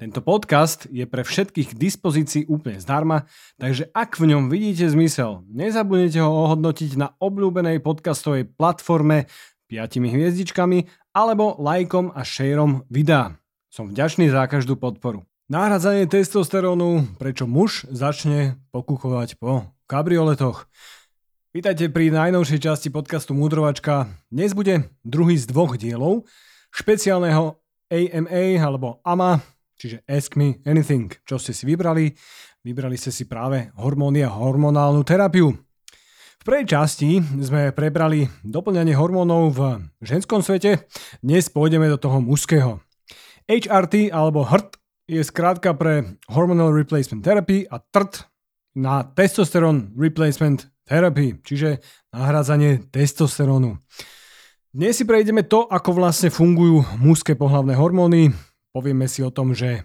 Tento podcast je pre všetkých k dispozícii úplne zdarma, takže ak v ňom vidíte zmysel, nezabudnite ho ohodnotiť na obľúbenej podcastovej platforme 5 hviezdičkami alebo lajkom a šejrom videa. Som vďačný za každú podporu. Nahradzanie testosterónu, prečo muž začne pokuchovať po kabrioletoch. Vítajte pri najnovšej časti podcastu Mudrovačka. Dnes bude druhý z dvoch dielov špeciálneho AMA alebo AMA, Čiže Ask Me Anything, čo ste si vybrali. Vybrali ste si práve hormóny a hormonálnu terapiu. V prvej časti sme prebrali doplňanie hormónov v ženskom svete, dnes pôjdeme do toho mužského. HRT alebo HRT je skrátka pre Hormonal Replacement Therapy a TRT na Testosterone Replacement Therapy, čiže nahradzanie testosterónu. Dnes si prejdeme to, ako vlastne fungujú mužské pohlavné hormóny, povieme si o tom, že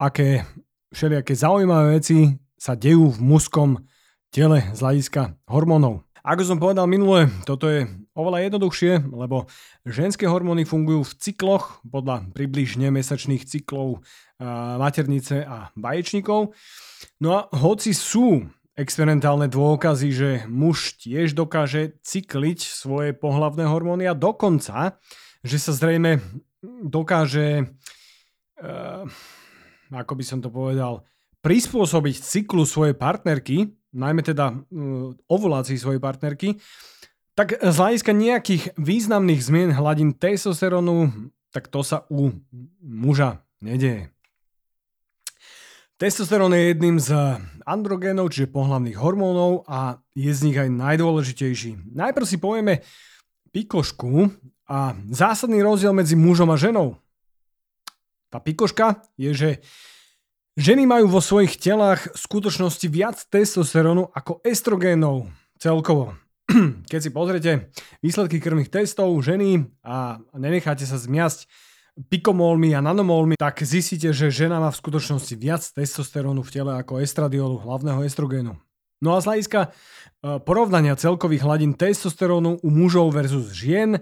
aké všelijaké zaujímavé veci sa dejú v mužskom tele z hľadiska hormónov. Ako som povedal minule, toto je oveľa jednoduchšie, lebo ženské hormóny fungujú v cykloch podľa približne mesačných cyklov maternice a baječníkov. No a hoci sú experimentálne dôkazy, že muž tiež dokáže cykliť svoje pohlavné hormóny a dokonca, že sa zrejme dokáže uh, ako by som to povedal, prispôsobiť cyklu svojej partnerky, najmä teda uh, ovulácii svojej partnerky, tak z hľadiska nejakých významných zmien hladín testosterónu, tak to sa u muža nedieje. Testosterón je jedným z androgénov, čiže pohlavných hormónov a je z nich aj najdôležitejší. Najprv si povieme pikošku a zásadný rozdiel medzi mužom a ženou. Tá pikoška je, že ženy majú vo svojich telách v skutočnosti viac testosterónu ako estrogénov celkovo. Keď si pozriete výsledky krvných testov ženy a nenecháte sa zmiasť pikomolmi a nanomolmi, tak zistíte, že žena má v skutočnosti viac testosterónu v tele ako estradiolu, hlavného estrogénu. No a z hľadiska e, porovnania celkových hladín testosterónu u mužov versus žien,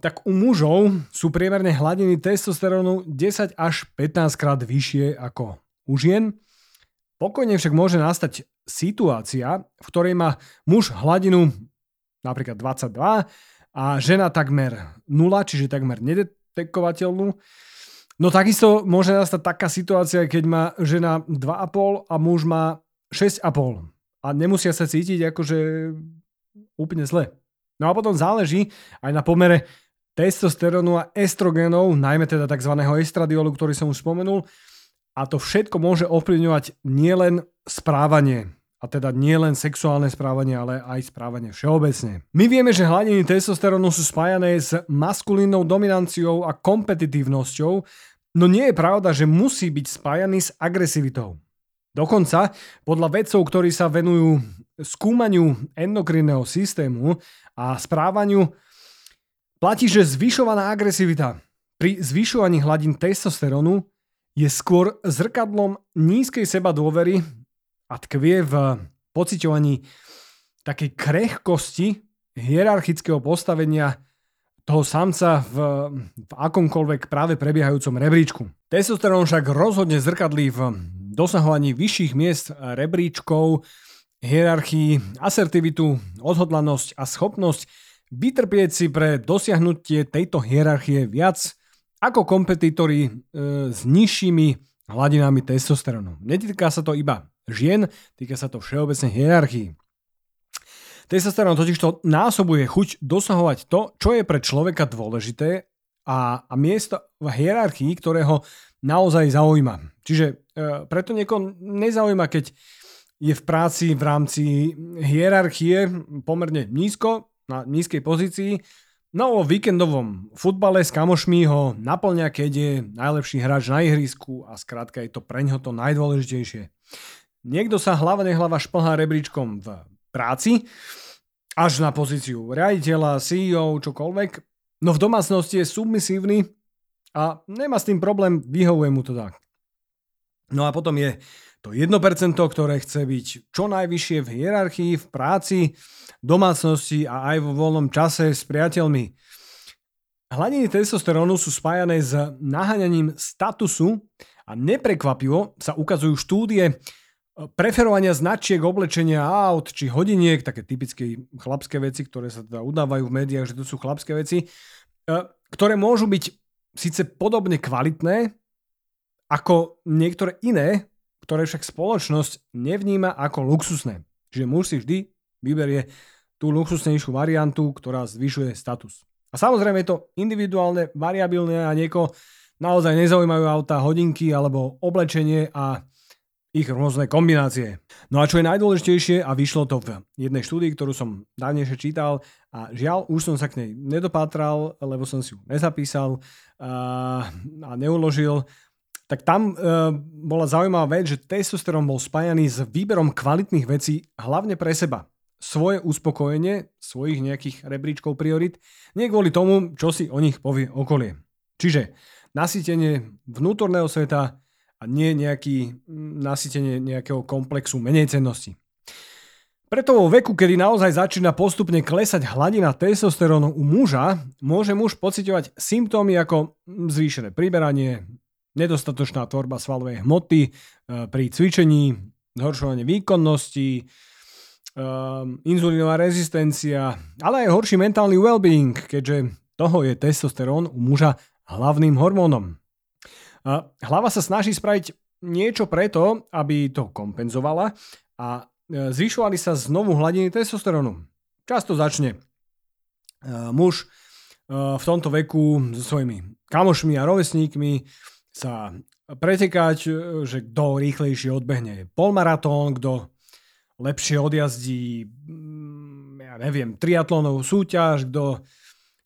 tak u mužov sú priemerne hladiny testosterónu 10 až 15 krát vyššie ako u žien. Pokojne však môže nastať situácia, v ktorej má muž hladinu napríklad 22 a žena takmer 0, čiže takmer nedetekovateľnú. No takisto môže nastať taká situácia, keď má žena 2,5 a muž má 6,5 a nemusia sa cítiť akože úplne zle. No a potom záleží aj na pomere testosterónu a estrogénov, najmä teda tzv. estradiolu, ktorý som už spomenul. A to všetko môže ovplyvňovať nielen správanie, a teda nielen sexuálne správanie, ale aj správanie všeobecne. My vieme, že hladiny testosterónu sú spájané s maskulínnou dominanciou a kompetitívnosťou, no nie je pravda, že musí byť spájaný s agresivitou. Dokonca, podľa vedcov, ktorí sa venujú skúmaniu endokrinného systému a správaniu Platí, že zvyšovaná agresivita pri zvyšovaní hladín testosterónu je skôr zrkadlom nízkej seba dôvery a tkvie v pociťovaní takej krehkosti hierarchického postavenia toho samca v, v akomkoľvek práve prebiehajúcom rebríčku. Testosterón však rozhodne zrkadlí v dosahovaní vyšších miest rebríčkov, hierarchii, asertivitu, odhodlanosť a schopnosť vytrpieť si pre dosiahnutie tejto hierarchie viac ako kompetitori e, s nižšími hladinami testosterónu. Netýka sa to iba žien, týka sa to všeobecnej hierarchii. Testosterón totiž to násobuje chuť dosahovať to, čo je pre človeka dôležité a, a miesto v hierarchii, ktoré ho naozaj zaujíma. Čiže e, preto niekoho nezaujíma, keď je v práci v rámci hierarchie pomerne nízko, na nízkej pozícii. No o víkendovom futbale s kamošmi ho naplňa, keď je najlepší hráč na ihrisku a skrátka je to pre ňo to najdôležitejšie. Niekto sa hlava nehlava šplhá rebríčkom v práci, až na pozíciu riaditeľa, CEO, čokoľvek, no v domácnosti je submisívny a nemá s tým problém, vyhovuje mu to tak. No a potom je to 1%, ktoré chce byť čo najvyššie v hierarchii, v práci, domácnosti a aj vo voľnom čase s priateľmi. Hladiny testosterónu sú spájané s naháňaním statusu a neprekvapivo sa ukazujú štúdie, preferovania značiek, oblečenia aut či hodiniek, také typické chlapské veci, ktoré sa teda udávajú v médiách, že to sú chlapské veci, e, ktoré môžu byť síce podobne kvalitné, ako niektoré iné, ktoré však spoločnosť nevníma ako luxusné. Čiže muž si vždy vyberie tú luxusnejšiu variantu, ktorá zvyšuje status. A samozrejme je to individuálne, variabilné a nieko naozaj nezaujímajú auta, hodinky alebo oblečenie a ich rôzne kombinácie. No a čo je najdôležitejšie, a vyšlo to v jednej štúdii, ktorú som dávnejšie čítal, a žiaľ, už som sa k nej nedopátral, lebo som si ju nezapísal a, a neuložil, tak tam e, bola zaujímavá vec, že testosterón bol spájaný s výberom kvalitných vecí hlavne pre seba. Svoje uspokojenie, svojich nejakých rebríčkov priorit, nie kvôli tomu, čo si o nich povie okolie. Čiže nasýtenie vnútorného sveta, a nie nejaký mm, nasytenie nejakého komplexu menej cennosti. Preto vo veku, kedy naozaj začína postupne klesať hladina testosterónu u muža, môže muž pociťovať symptómy ako mm, zvýšené priberanie, nedostatočná tvorba svalovej hmoty e, pri cvičení, zhoršovanie výkonnosti, um, inzulínová rezistencia, ale aj horší mentálny well-being, keďže toho je testosterón u muža hlavným hormónom. Hlava sa snaží spraviť niečo preto, aby to kompenzovala a e, zvyšovali sa znovu hladiny testosterónu. Často začne e, muž e, v tomto veku so svojimi kamošmi a rovesníkmi sa pretekať, že kto rýchlejšie odbehne polmaratón, kto lepšie odjazdí, mm, ja neviem, triatlónovú súťaž, kto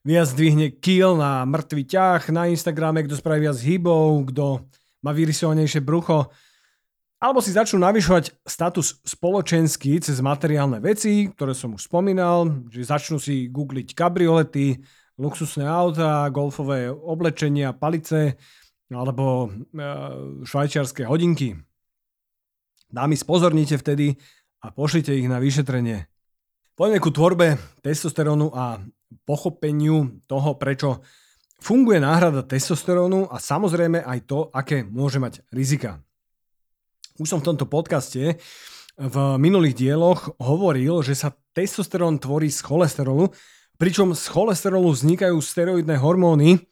viac zdvihne kill na mŕtvý ťah na Instagrame, kto spraví viac hybov, kto má vyrysovanejšie brucho. Alebo si začnú navyšovať status spoločenský cez materiálne veci, ktoré som už spomínal, že začnú si googliť kabriolety, luxusné auta, golfové oblečenia, palice alebo e, švajčiarske hodinky. Dámy spozornite vtedy a pošlite ich na vyšetrenie. Poďme ku tvorbe testosterónu a pochopeniu toho, prečo funguje náhrada testosterónu a samozrejme aj to, aké môže mať rizika. Už som v tomto podcaste v minulých dieloch hovoril, že sa testosterón tvorí z cholesterolu, pričom z cholesterolu vznikajú steroidné hormóny.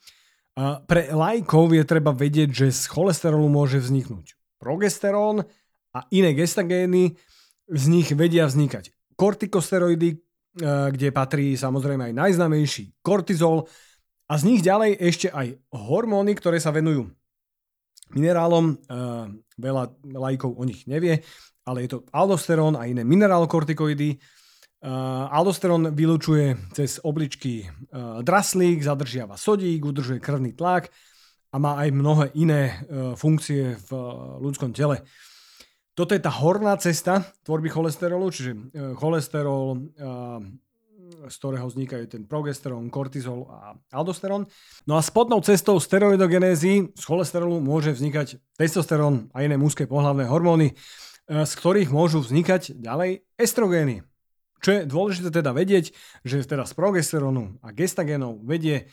Pre lajkov je treba vedieť, že z cholesterolu môže vzniknúť progesterón a iné gestagény z nich vedia vznikať kortikosteroidy, Eh, kde patrí samozrejme aj najznamejší kortizol a z nich ďalej ešte aj hormóny, ktoré sa venujú minerálom. Eh, veľa lajkov o nich nevie, ale je to aldosterón a iné minerálkortikoidy. Uh, aldosterón vylučuje cez obličky uh, draslík, zadržiava sodík, udržuje krvný tlak a má aj mnohé iné uh, funkcie v ľudskom tele. Toto je tá horná cesta tvorby cholesterolu, čiže cholesterol, z ktorého vznikajú ten progesterón, kortizol a aldosterón. No a spodnou cestou steroidogenézy z cholesterolu môže vznikať testosterón a iné mužské pohlavné hormóny, z ktorých môžu vznikať ďalej estrogény. Čo je dôležité teda vedieť, že teda z progesterónu a gestagénov vedie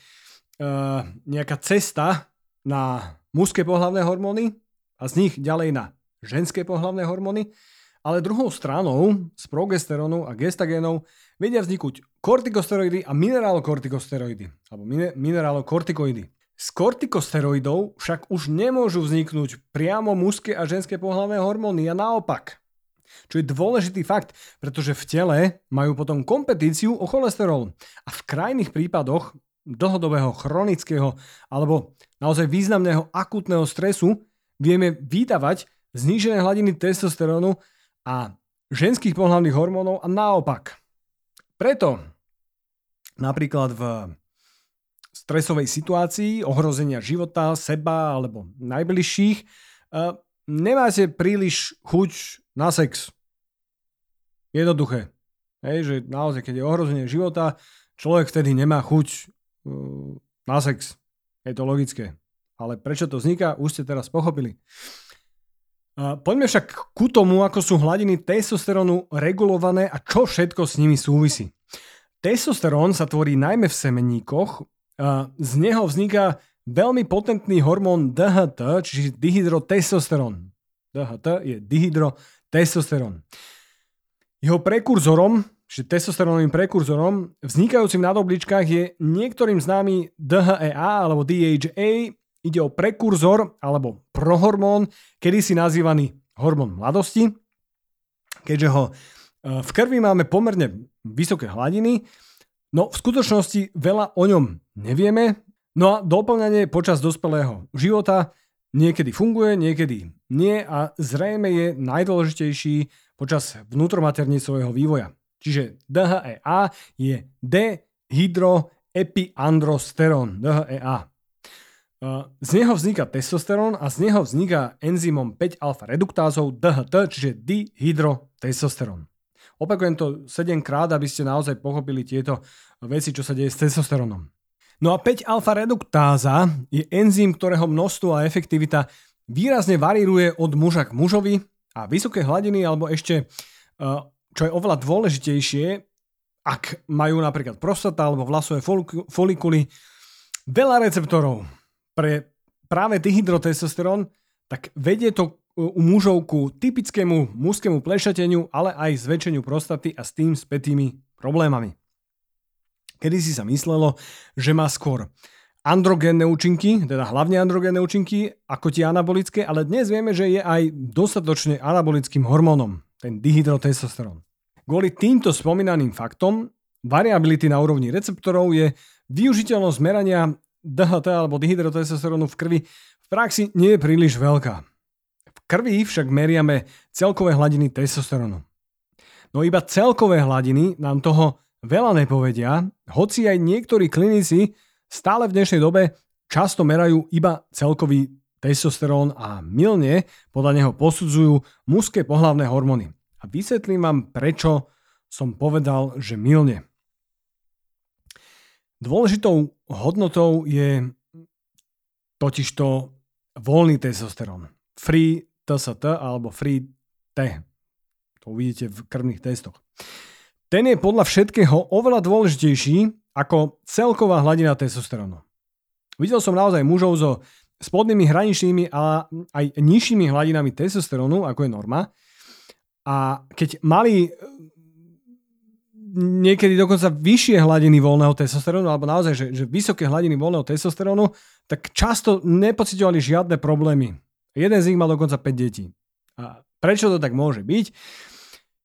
nejaká cesta na mužské pohlavné hormóny a z nich ďalej na ženské pohlavné hormóny, ale druhou stranou z progesterónu a gestagénov vedia vzniknúť kortikosteroidy a minerálkortikosteroidy, alebo minerálkortikoidy. Z kortikosteroidov však už nemôžu vzniknúť priamo mužské a ženské pohlavné hormóny a naopak. Čo je dôležitý fakt, pretože v tele majú potom kompetíciu o cholesterol. A v krajných prípadoch dlhodobého chronického alebo naozaj významného akutného stresu vieme vydávať znížené hladiny testosterónu a ženských pohľadných hormónov a naopak. Preto napríklad v stresovej situácii, ohrozenia života, seba alebo najbližších, eh, nemáte príliš chuť na sex. Jednoduché. Hej, že naozaj, keď je ohrozenie života, človek vtedy nemá chuť uh, na sex. Je to logické. Ale prečo to vzniká, už ste teraz pochopili. Poďme však ku tomu, ako sú hladiny testosterónu regulované a čo všetko s nimi súvisí. Testosterón sa tvorí najmä v semeníkoch, z neho vzniká veľmi potentný hormón DHT, čiže dihydrotestosterón. DHT je dihydrotestosterón. Jeho prekurzorom, čiže testosterónovým prekurzorom, vznikajúcim na obličkách je niektorým známy DHEA alebo DHA, ide o prekurzor alebo prohormón, kedysi nazývaný hormón mladosti. Keďže ho e, v krvi máme pomerne vysoké hladiny, no v skutočnosti veľa o ňom nevieme, no a doplňanie počas dospelého života niekedy funguje, niekedy nie a zrejme je najdôležitejší počas vnútromaternicového vývoja. Čiže DHEA je dehydroepiandrosterón, DHEA. Z neho vzniká testosterón a z neho vzniká enzymom 5-alfa reduktázov DHT, čiže dihydrotestosterón. Opakujem to 7 krát, aby ste naozaj pochopili tieto veci, čo sa deje s testosterónom. No a 5-alfa reduktáza je enzym, ktorého množstvo a efektivita výrazne varíruje od muža k mužovi a vysoké hladiny, alebo ešte, eh, čo je oveľa dôležitejšie, ak majú napríklad prostata alebo vlasové folikuly, veľa receptorov pre práve dihydrotestosterón, tak vedie to u mužov ku typickému mužskému plešateniu, ale aj zväčšeniu prostaty a s tým spätými problémami. Kedy si sa myslelo, že má skôr androgénne účinky, teda hlavne androgénne účinky, ako tie anabolické, ale dnes vieme, že je aj dostatočne anabolickým hormónom, ten dihydrotestosterón. Kvôli týmto spomínaným faktom variability na úrovni receptorov je využiteľnosť merania DHT alebo dihydrotestosterónu v krvi v praxi nie je príliš veľká. V krvi však meriame celkové hladiny testosterónu. No iba celkové hladiny nám toho veľa nepovedia, hoci aj niektorí klinici Stále v dnešnej dobe často merajú iba celkový testosterón a milne podľa neho posudzujú mužské pohlavné hormóny. A vysvetlím vám, prečo som povedal, že milne. Dôležitou hodnotou je totižto voľný testosterón. Free TST alebo free T. To uvidíte v krvných testoch. Ten je podľa všetkého oveľa dôležitejší ako celková hladina testosterónu. Videl som naozaj mužov so spodnými hraničnými a aj nižšími hladinami testosterónu, ako je norma. A keď mali niekedy dokonca vyššie hladiny voľného testosterónu, alebo naozaj, že, že vysoké hladiny voľného testosterónu, tak často nepocitovali žiadne problémy. Jeden z nich mal dokonca 5 detí. A prečo to tak môže byť?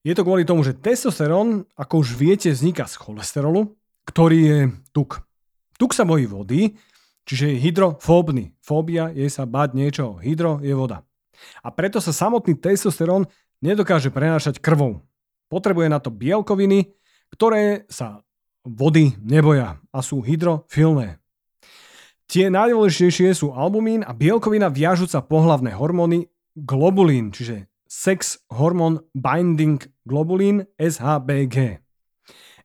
Je to kvôli tomu, že testosterón, ako už viete, vzniká z cholesterolu, ktorý je tuk. Tuk sa bojí vody, čiže je hydrofóbny. Fóbia je sa báť niečo. Hydro je voda. A preto sa samotný testosterón nedokáže prenášať krvou. Potrebuje na to bielkoviny, ktoré sa vody neboja a sú hydrofilné. Tie najdôležitejšie sú albumín a bielkovina viažúca pohlavné hormóny globulín, čiže Sex Hormone Binding Globulin SHBG.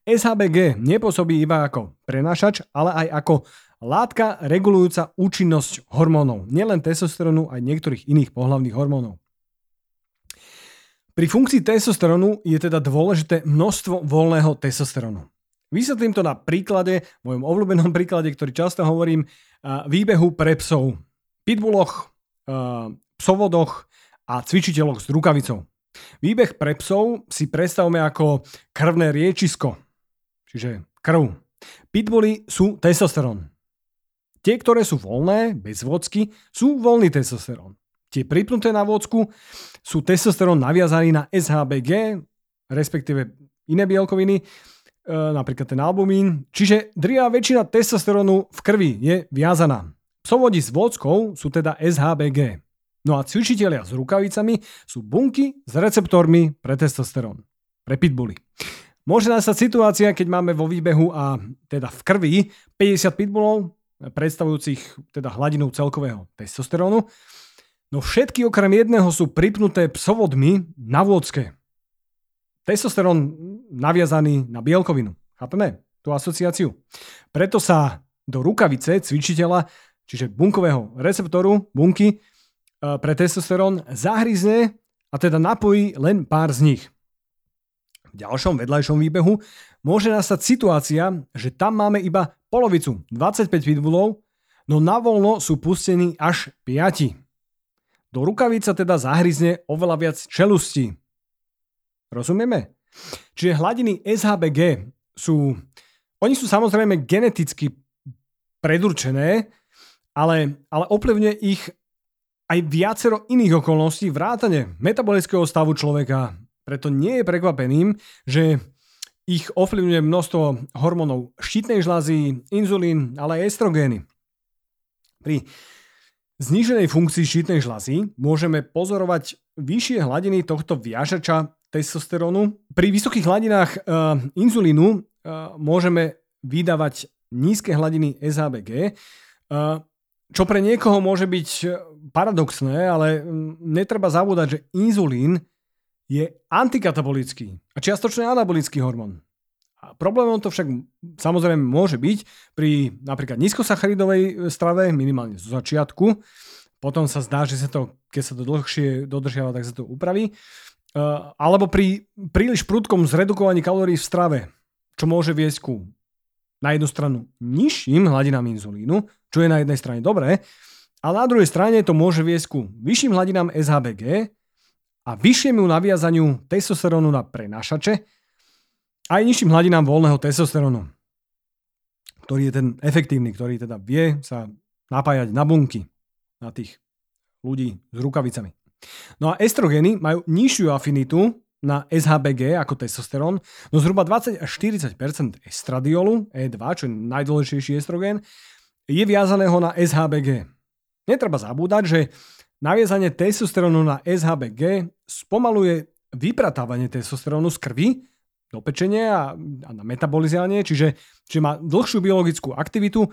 SHBG nepôsobí iba ako prenášač, ale aj ako látka regulujúca účinnosť hormónov, nielen testosterónu, aj niektorých iných pohľavných hormónov. Pri funkcii testosterónu je teda dôležité množstvo voľného testosterónu. Vysvetlím to na príklade, mojom obľúbenom príklade, ktorý často hovorím, výbehu pre psov. Pitbulloch, psovodoch a cvičiteľoch s rukavicou. Výbeh pre psov si predstavme ako krvné riečisko, čiže krv. Pitbully sú testosterón. Tie, ktoré sú voľné, bez vocky, sú voľný testosterón. Tie pripnuté na vocku sú testosterón naviazaný na SHBG, respektíve iné bielkoviny, e, napríklad ten albumín. Čiže drvá väčšina testosterónu v krvi je viazaná. Psovodi s vockou sú teda SHBG. No a cvičitelia s rukavicami sú bunky s receptormi pre testosterón. Pre pitbully. Môže nastať situácia, keď máme vo výbehu a teda v krvi 50 pitbullov, predstavujúcich teda hladinu celkového testosterónu. No všetky okrem jedného sú pripnuté psovodmi na vôdzke. Testosterón naviazaný na bielkovinu. Chápeme tú asociáciu? Preto sa do rukavice cvičiteľa, čiže bunkového receptoru bunky pre testosterón zahryzne a teda napojí len pár z nich. V ďalšom vedľajšom výbehu môže nastať situácia, že tam máme iba polovicu, 25 pitbullov, no na voľno sú pustení až 5. Do rukavica teda zahryzne oveľa viac čelustí. Rozumieme? Čiže hladiny SHBG sú, oni sú samozrejme geneticky predurčené, ale, ale ovplyvňuje ich aj viacero iných okolností, vrátane metabolického stavu človeka, preto nie je prekvapeným, že ich ovplyvňuje množstvo hormónov štítnej žľazy, inzulín, ale aj estrogény. Pri zníženej funkcii štítnej žľazy môžeme pozorovať vyššie hladiny tohto viažača testosterónu. Pri vysokých hladinách uh, inzulínu uh, môžeme vydávať nízke hladiny SHBG, uh, čo pre niekoho môže byť paradoxné, ale netreba zabúdať, že inzulín je antikatabolický a čiastočne anabolický hormón. A problémom to však samozrejme môže byť pri napríklad nízkosacharidovej strave, minimálne zo začiatku. Potom sa zdá, že sa to, keď sa to dlhšie dodržiava, tak sa to upraví. Uh, alebo pri príliš prudkom zredukovaní kalórií v strave, čo môže viesť ku na jednu stranu nižším hladinám inzulínu, čo je na jednej strane dobré, ale na druhej strane to môže viesť ku vyšším hladinám SHBG, a vyššiemu naviazaniu testosterónu na prenášače aj nižším hladinám voľného testosterónu, ktorý je ten efektívny, ktorý teda vie sa napájať na bunky, na tých ľudí s rukavicami. No a estrogeny majú nižšiu afinitu na SHBG ako testosterón, no zhruba 20 až 40 estradiolu, E2, čo je najdôležitejší estrogen, je viazaného na SHBG. Netreba zabúdať, že Naviezanie testosterónu na SHBG spomaluje vypratávanie testosterónu z krvi do pečenia a, a na metabolizovanie, čiže, čiže má dlhšiu biologickú aktivitu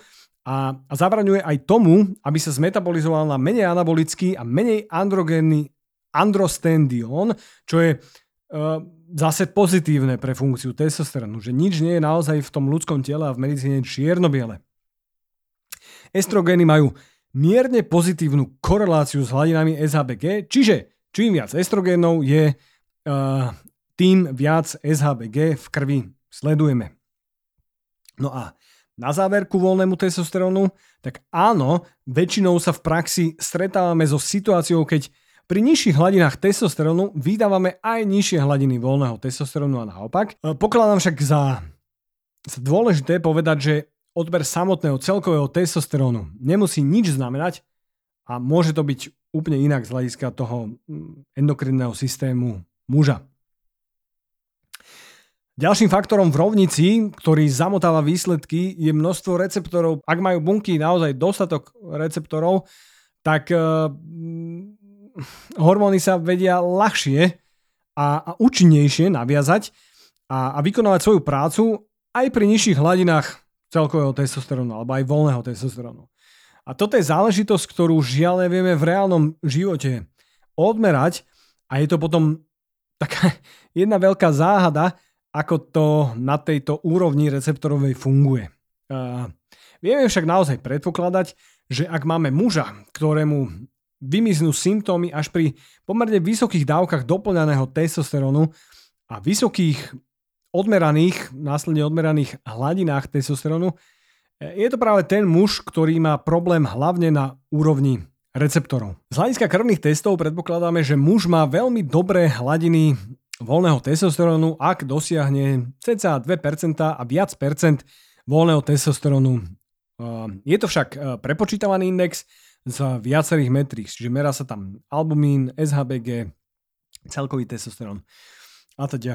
a, a zabraňuje aj tomu, aby sa zmetabolizoval na menej anabolický a menej androgénny androstendion, čo je zase pozitívne pre funkciu testosterónu, že nič nie je naozaj v tom ľudskom tele a v medicíne čierno-biele. Estrogény majú mierne pozitívnu koreláciu s hladinami SHBG, čiže čím viac estrogénov je, uh, tým viac SHBG v krvi sledujeme. No a na záver ku voľnému testosterónu, tak áno, väčšinou sa v praxi stretávame so situáciou, keď pri nižších hladinách testosterónu vydávame aj nižšie hladiny voľného testosterónu a naopak. E, pokladám však za, dôležité povedať, že odber samotného celkového testosterónu nemusí nič znamenať a môže to byť úplne inak z hľadiska toho mm, endokrinného systému muža. Ďalším faktorom v rovnici, ktorý zamotáva výsledky, je množstvo receptorov. Ak majú bunky naozaj dostatok receptorov, tak uh, hormóny sa vedia ľahšie a, a účinnejšie naviazať a, a vykonávať svoju prácu aj pri nižších hladinách celkového testosterónu alebo aj voľného testosterónu. A toto je záležitosť, ktorú žiaľ nevieme v reálnom živote odmerať a je to potom taká jedna veľká záhada, ako to na tejto úrovni receptorovej funguje. Uh, vieme však naozaj predpokladať, že ak máme muža, ktorému vymiznú symptómy až pri pomerne vysokých dávkach doplňaného testosterónu a vysokých odmeraných, následne odmeraných hladinách testosterónu, je to práve ten muž, ktorý má problém hlavne na úrovni receptorov. Z hľadiska krvných testov predpokladáme, že muž má veľmi dobré hladiny voľného testosterónu, ak dosiahne cca 2% a viac percent voľného testosterónu. Je to však prepočítavaný index z viacerých metrík, čiže merá sa tam albumín, SHBG, celkový testosterón a teda.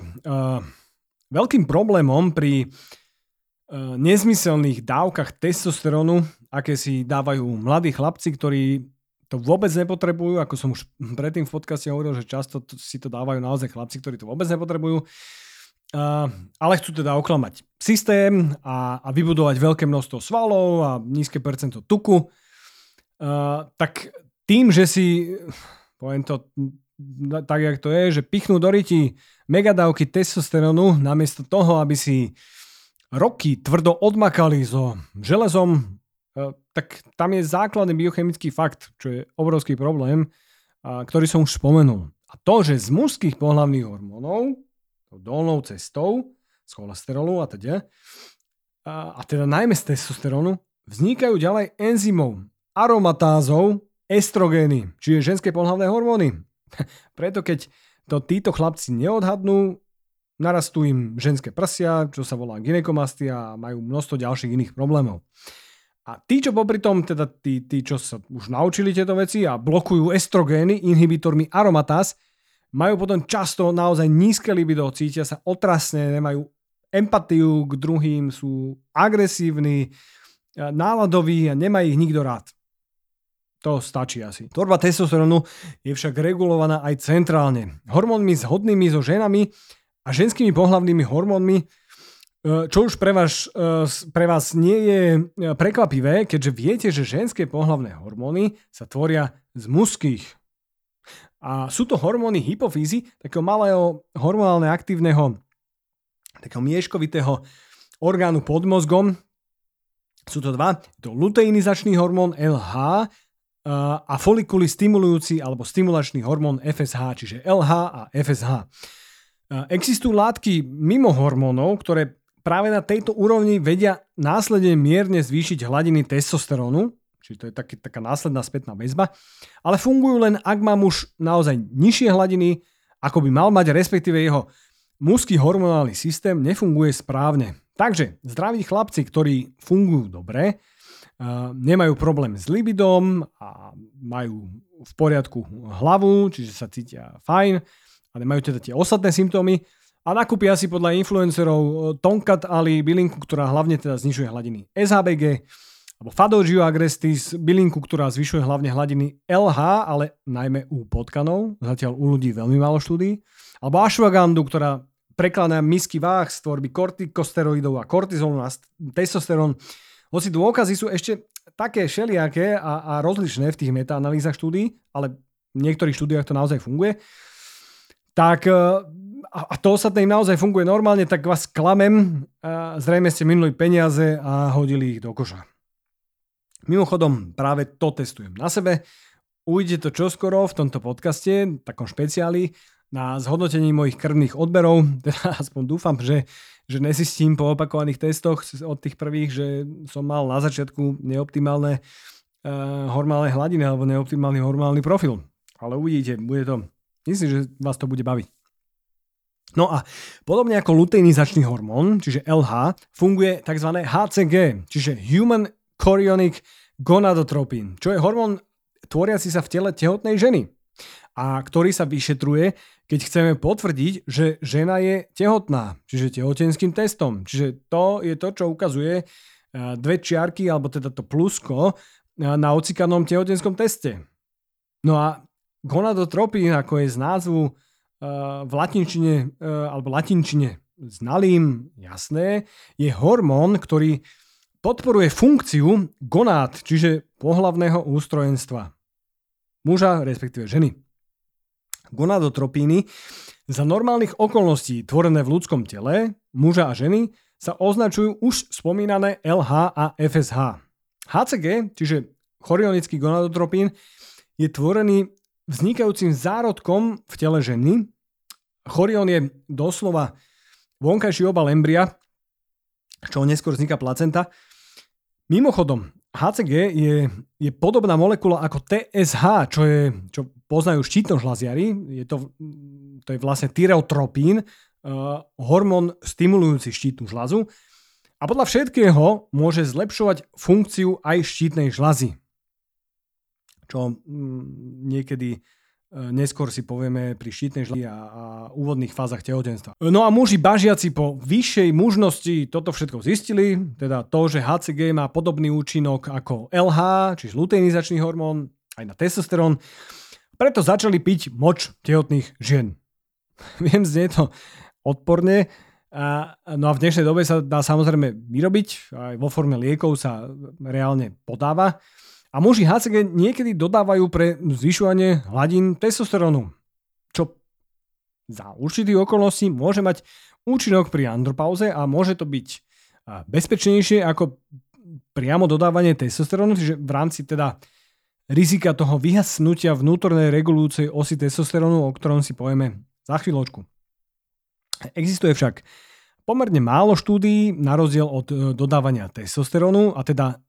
Veľkým problémom pri uh, nezmyselných dávkach testosterónu, aké si dávajú mladí chlapci, ktorí to vôbec nepotrebujú, ako som už predtým v podcaste hovoril, že často to, si to dávajú naozaj chlapci, ktorí to vôbec nepotrebujú, uh, ale chcú teda oklamať systém a, a vybudovať veľké množstvo svalov a nízke percento tuku, uh, tak tým, že si, poviem to tak, jak to je, že pichnú do ryti megadávky testosterónu namiesto toho, aby si roky tvrdo odmakali so železom, e, tak tam je základný biochemický fakt, čo je obrovský problém, ktorý som už spomenul. A to, že z mužských pohľavných hormónov, dolnou cestou, z cholesterolu a teda, a teda najmä z testosterónu, vznikajú ďalej enzymov, aromatázov, estrogény, čiže ženské pohľavné hormóny. Preto keď to títo chlapci neodhadnú, narastú im ženské prsia, čo sa volá ginekomastia a majú množstvo ďalších iných problémov. A tí, čo popri tom, teda tí, tí, čo sa už naučili tieto veci a blokujú estrogény inhibitormi aromatáz, majú potom často naozaj nízke libido, cítia sa otrasne, nemajú empatiu k druhým, sú agresívni, náladoví a nemá ich nikto rád. To stačí asi. Tvorba testosterónu je však regulovaná aj centrálne. Hormónmi zhodnými so ženami a ženskými pohlavnými hormónmi, e, čo už pre vás, e, pre vás nie je e, prekvapivé, keďže viete, že ženské pohlavné hormóny sa tvoria z mužských. A sú to hormóny hypofízy, takého malého hormonálne aktívneho, takého mieškovitého orgánu pod mozgom. Sú to dva. To luteinizačný hormón LH a folikuly stimulujúci alebo stimulačný hormón FSH, čiže LH a FSH. Existujú látky mimo hormónov, ktoré práve na tejto úrovni vedia následne mierne zvýšiť hladiny testosterónu, čiže to je taký, taká následná spätná väzba, ale fungujú len, ak má muž naozaj nižšie hladiny, ako by mal mať, respektíve jeho mužský hormonálny systém nefunguje správne. Takže zdraví chlapci, ktorí fungujú dobre, nemajú problém s libidom a majú v poriadku hlavu, čiže sa cítia fajn a nemajú teda tie ostatné symptómy a nakúpia si podľa influencerov e, Tonkat Ali bylinku, ktorá hlavne teda znižuje hladiny SHBG alebo Fadogio agrestis, bylinku, ktorá zvyšuje hlavne hladiny LH, ale najmä u potkanov, zatiaľ u ľudí veľmi málo štúdí, alebo ashwagandu, ktorá prekladá misky váh z tvorby kortikosteroidov a kortizónu a testosterón hoci dôkazy sú ešte také všelijaké a, a rozličné v tých metaanalýzach štúdí, ale v niektorých štúdiách to naozaj funguje, tak e, a to ostatné im naozaj funguje normálne, tak vás klamem, zrejme ste minuli peniaze a hodili ich do koša. Mimochodom, práve to testujem na sebe. Ujde to čoskoro v tomto podcaste, takom špeciáli, na zhodnotení mojich krvných odberov, teda aspoň dúfam, že že nesistím po opakovaných testoch od tých prvých, že som mal na začiatku neoptimálne uh, hormálne hladiny alebo neoptimálny hormálny profil. Ale uvidíte, bude to, myslím, že vás to bude baviť. No a podobne ako luteinizačný hormón, čiže LH, funguje tzv. HCG, čiže Human Chorionic Gonadotropin, čo je hormón tvoriaci sa v tele tehotnej ženy a ktorý sa vyšetruje, keď chceme potvrdiť, že žena je tehotná, čiže tehotenským testom. Čiže to je to, čo ukazuje eh, dve čiarky, alebo teda to plusko eh, na ocikanom tehotenskom teste. No a gonadotropín, ako je z názvu eh, v latinčine, alebo latinčine znalým, jasné, je hormón, ktorý podporuje funkciu gonád, čiže pohlavného ústrojenstva. Muža, respektíve ženy gonadotropíny za normálnych okolností tvorené v ľudskom tele, muža a ženy, sa označujú už spomínané LH a FSH. HCG, čiže chorionický gonadotropín, je tvorený vznikajúcim zárodkom v tele ženy. Chorion je doslova vonkajší obal embria, čo neskôr vzniká placenta. Mimochodom, HCG je, je podobná molekula ako TSH, čo, je, čo poznajú štítnožlaziari. Je to, to je vlastne tyreotropín, uh, hormón stimulujúci štítnu žlazu. A podľa všetkého môže zlepšovať funkciu aj štítnej žlazy. Čo mm, niekedy E, neskôr si povieme pri štítnej žľazi a, a úvodných fázach tehotenstva. No a muži bažiaci po vyššej mužnosti toto všetko zistili, teda to, že HCG má podobný účinok ako LH, čiže luteinizačný hormón, aj na testosterón, preto začali piť moč tehotných žien. Viem, znie to odporne, a, no a v dnešnej dobe sa dá samozrejme vyrobiť, aj vo forme liekov sa reálne podáva, A muži HCG niekedy dodávajú pre zvyšovanie hladín testosterónu, čo za určitých okolností môže mať účinok pri andropauze a môže to byť bezpečnejšie ako priamo dodávanie testosterónu, čiže v rámci teda rizika toho vyhasnutia vnútornej regulujúcej osy testosterónu, o ktorom si povieme za chvíľočku. Existuje však pomerne málo štúdií na rozdiel od e, dodávania testosterónu a teda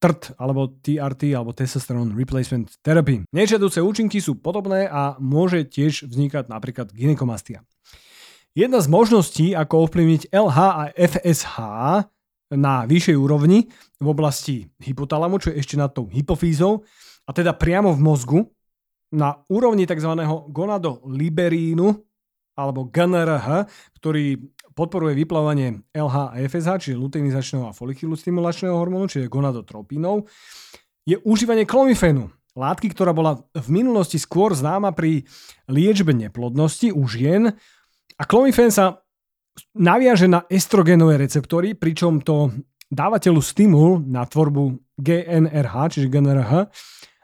TRT alebo TRT alebo Testosterone Replacement Therapy. Nežiaduce účinky sú podobné a môže tiež vznikať napríklad gynekomastia. Jedna z možností, ako ovplyvniť LH a FSH na vyššej úrovni v oblasti hypotalamu, čo je ešte nad tou hypofízou, a teda priamo v mozgu, na úrovni tzv. gonadoliberínu alebo GNRH, ktorý podporuje vyplávanie LH a FSH, čiže luteinizačného a folikulustimulačného hormónu, čiže gonadotropínov, je užívanie klomifénu, látky, ktorá bola v minulosti skôr známa pri liečbe neplodnosti u žien. A klomifén sa naviaže na estrogenové receptory, pričom to dáva telu stimul na tvorbu GNRH, čiže GNRH,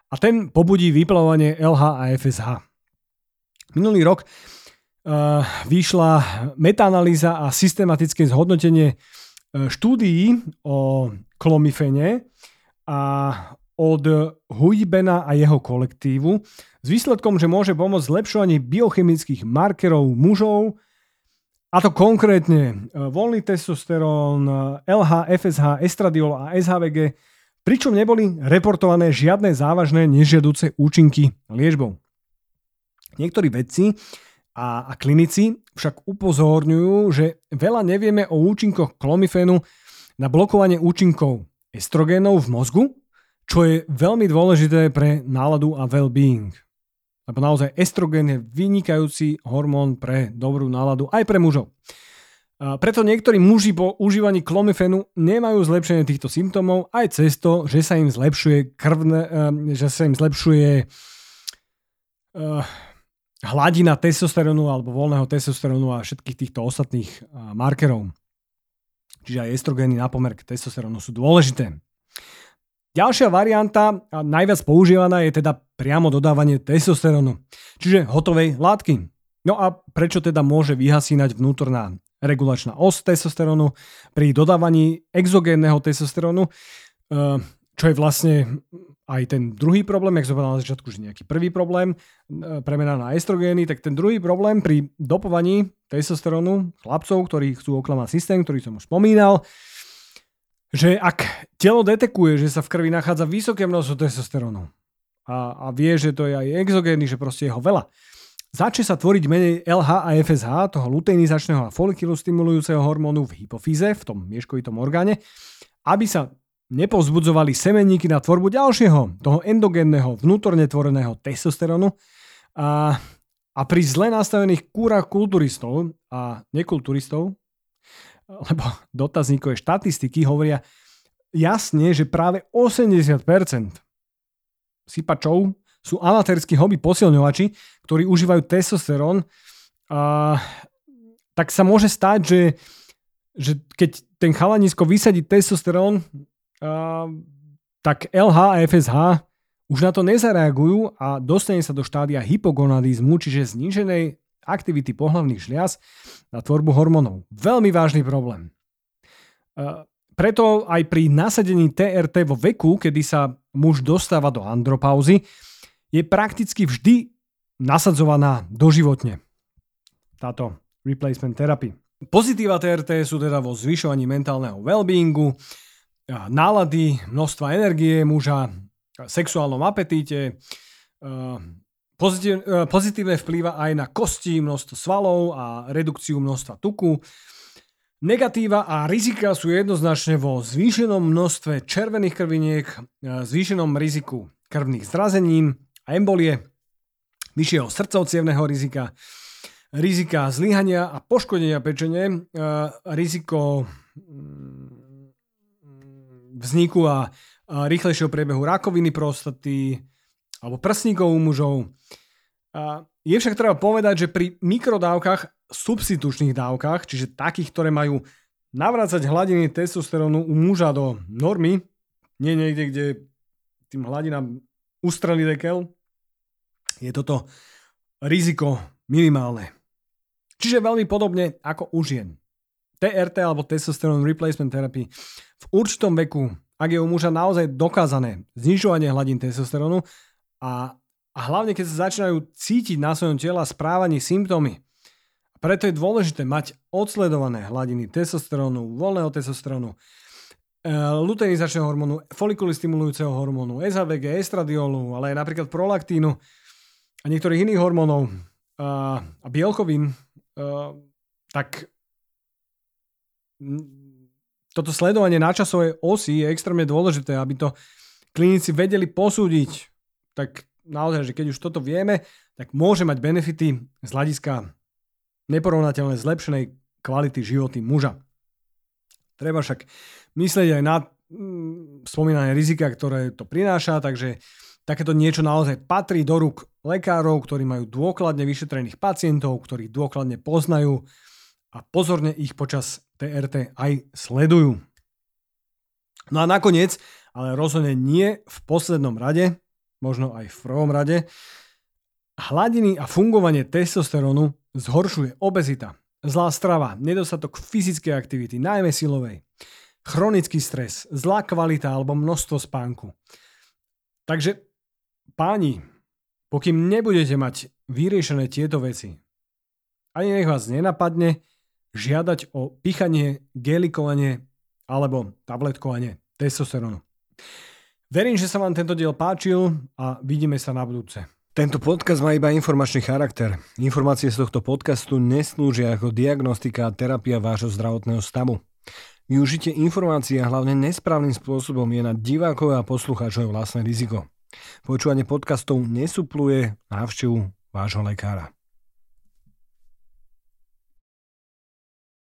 a ten pobudí vyplavovanie LH a FSH. Minulý rok vyšla metaanalýza a systematické zhodnotenie uh, štúdií o klomifene a od Huibena a jeho kolektívu s výsledkom, že môže pomôcť zlepšovaní biochemických markerov mužov, a to konkrétne e, voľný testosterón, LH, FSH, estradiol a SHVG, pričom neboli reportované žiadne závažné nežiaduce účinky liečbou. Niektorí vedci a, a klinici však upozorňujú, že veľa nevieme o účinkoch klomifénu na blokovanie účinkov estrogénov v mozgu, čo je veľmi dôležité pre náladu a well-being. Lebo naozaj estrogen je vynikajúci hormón pre dobrú náladu aj pre mužov. A preto niektorí muži po užívaní klomifenu nemajú zlepšenie týchto symptómov aj cez to, že sa im zlepšuje krvne, eh, že sa im zlepšuje uh, hladina testosterónu alebo voľného testosterónu a všetkých týchto ostatných markerov. Čiže aj estrogény na pomer k testosterónu sú dôležité. Ďalšia varianta, a najviac používaná, je teda priamo dodávanie testosterónu, čiže hotovej látky. No a prečo teda môže vyhasínať vnútorná regulačná os testosterónu pri dodávaní exogénneho testosterónu, eh, čo je vlastne aj ten druhý problém, jak som na začiatku, že nejaký prvý problém, eh, premena na estrogény, tak ten druhý problém pri dopovaní testosterónu chlapcov, ktorí chcú oklamať systém, ktorý som už spomínal, že ak telo detekuje, že sa v krvi nachádza vysoké množstvo testosterónu a, a vie, že to je aj exogénny, že proste je ho veľa, začne sa tvoriť menej LH a FSH, toho luteinizačného a folikulustimulujúceho hormónu v hypofíze, v tom mieškovitom orgáne, aby sa nepovzbudzovali semenníky na tvorbu ďalšieho, toho endogénneho, vnútorne tvoreného testosterónu. A, a pri zle nastavených kúrach kulturistov a nekulturistov lebo dotazníkové štatistiky hovoria jasne, že práve 80% sypačov sú amatérskí hobby posilňovači, ktorí užívajú testosterón. A, tak sa môže stať, že, že keď ten chalanisko vysadí testosterón, a, tak LH a FSH už na to nezareagujú a dostane sa do štádia hypogonadizmu, čiže zníženej aktivity pohlavných žliaz na tvorbu hormónov. Veľmi vážny problém. Preto aj pri nasadení TRT vo veku, kedy sa muž dostáva do andropauzy, je prakticky vždy nasadzovaná doživotne. Táto replacement therapy. Pozitíva TRT sú teda vo zvyšovaní mentálneho well-beingu, nálady, množstva energie muža, sexuálnom apetíte, Pozitív, e, pozitívne vplýva aj na kosti, množstvo svalov a redukciu množstva tuku. Negatíva a rizika sú jednoznačne vo zvýšenom množstve červených krviniek, e, zvýšenom riziku krvných zrazenín a embolie, vyššieho srdcovcievného rizika, rizika zlyhania a poškodenia pečene, e, riziko mm, vzniku a rýchlejšieho priebehu rakoviny prostaty, alebo prsníkov u mužov. Je však treba povedať, že pri mikrodávkach, substitučných dávkach, čiže takých, ktoré majú navrácať hladiny testosterónu u muža do normy, nie niekde, kde tým hladinám ustrelí dekel, je toto riziko minimálne. Čiže veľmi podobne ako u žien. TRT alebo testosterone replacement therapy. V určitom veku, ak je u muža naozaj dokázané znižovanie hladín testosterónu a, a hlavne keď sa začínajú cítiť na svojom tela správanie symptómy, preto je dôležité mať odsledované hladiny testosterónu, voľného testosterónu, e, luteinizačného hormónu, folikuly stimulujúceho hormónu, SHBG, estradiolu, ale aj napríklad prolaktínu a niektorých iných hormónov a, bielkovín, a, tak toto sledovanie načasovej osy je extrémne dôležité, aby to klinici vedeli posúdiť. Tak naozaj, že keď už toto vieme, tak môže mať benefity z hľadiska neporovnateľne zlepšenej kvality životy muža. Treba však myslieť aj na mm, spomínané rizika, ktoré to prináša, takže takéto niečo naozaj patrí do rúk lekárov, ktorí majú dôkladne vyšetrených pacientov, ktorí dôkladne poznajú a pozorne ich počas TRT aj sledujú. No a nakoniec, ale rozhodne nie v poslednom rade, možno aj v prvom rade, hladiny a fungovanie testosterónu zhoršuje obezita, zlá strava, nedostatok fyzickej aktivity, najmä silovej, chronický stres, zlá kvalita alebo množstvo spánku. Takže páni, pokým nebudete mať vyriešené tieto veci, ani nech vás nenapadne, žiadať o pichanie, gelikovanie alebo tabletkovanie testosterónu. Verím, že sa vám tento diel páčil a vidíme sa na budúce. Tento podcast má iba informačný charakter. Informácie z tohto podcastu neslúžia ako diagnostika a terapia vášho zdravotného stavu. Využitie informácií a hlavne nesprávnym spôsobom je na divákov a poslucháčov vlastné riziko. Počúvanie podcastov nesupluje návštevu vášho lekára.